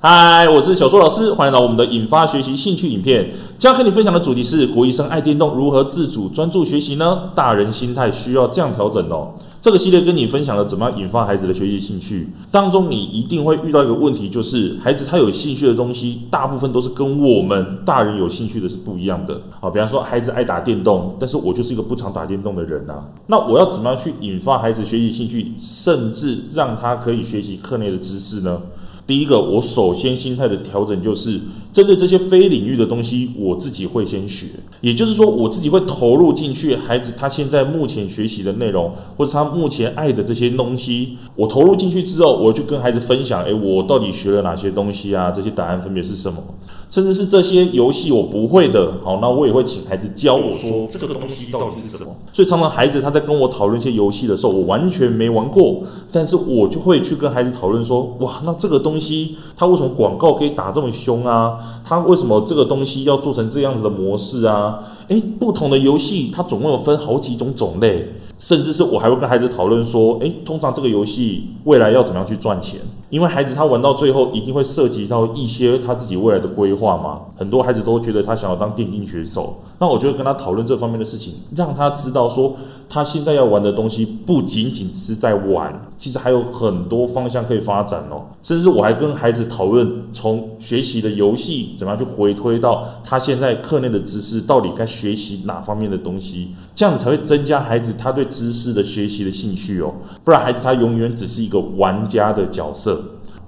嗨，我是小苏老师，欢迎来到我们的引发学习兴趣影片。将要跟你分享的主题是国医生爱电动，如何自主专注学习呢？大人心态需要这样调整哦。这个系列跟你分享了怎么样引发孩子的学习兴趣。当中你一定会遇到一个问题，就是孩子他有兴趣的东西，大部分都是跟我们大人有兴趣的是不一样的。好，比方说孩子爱打电动，但是我就是一个不常打电动的人啊。那我要怎么样去引发孩子学习兴趣，甚至让他可以学习课内的知识呢？第一个，我首先心态的调整就是针对这些非领域的东西，我自己会先学，也就是说，我自己会投入进去。孩子他现在目前学习的内容，或者他目前爱的这些东西，我投入进去之后，我就跟孩子分享，诶，我到底学了哪些东西啊？这些答案分别是什么？甚至是这些游戏我不会的，好，那我也会请孩子教我说这个东西到底是什么。所以常常孩子他在跟我讨论一些游戏的时候，我完全没玩过，但是我就会去跟孩子讨论说，哇，那这个东西。东西，它为什么广告可以打这么凶啊？它为什么这个东西要做成这样子的模式啊？诶，不同的游戏它总共有分好几种种类，甚至是我还会跟孩子讨论说，诶，通常这个游戏未来要怎么样去赚钱？因为孩子他玩到最后一定会涉及到一些他自己未来的规划嘛。很多孩子都觉得他想要当电竞选手，那我就会跟他讨论这方面的事情，让他知道说他现在要玩的东西不仅仅是在玩，其实还有很多方向可以发展哦。甚至我还跟孩子讨论从学习的游戏怎么样去回推到他现在课内的知识到底该学习哪方面的东西，这样子才会增加孩子他对知识的学习的兴趣哦。不然孩子他永远只是一个玩家的角色。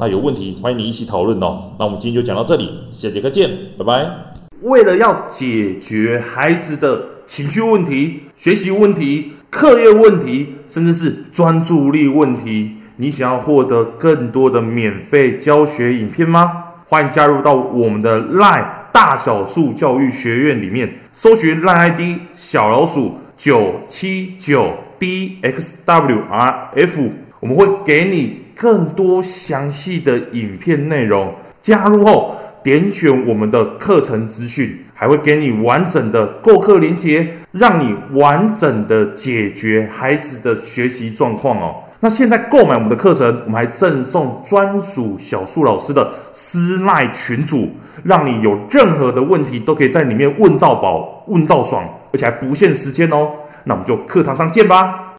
那有问题，欢迎你一起讨论哦。那我们今天就讲到这里，下节课见，拜拜。为了要解决孩子的情绪问题、学习问题、课业问题，甚至是专注力问题，你想要获得更多的免费教学影片吗？欢迎加入到我们的 LINE 大小数教育学院里面，搜寻 LINE ID 小老鼠九七九 dxwrf，我们会给你。更多详细的影片内容，加入后点选我们的课程资讯，还会给你完整的购课链接，让你完整的解决孩子的学习状况哦。那现在购买我们的课程，我们还赠送专属小树老师的私赖群组，让你有任何的问题都可以在里面问到饱、问到爽，而且还不限时间哦。那我们就课堂上见吧。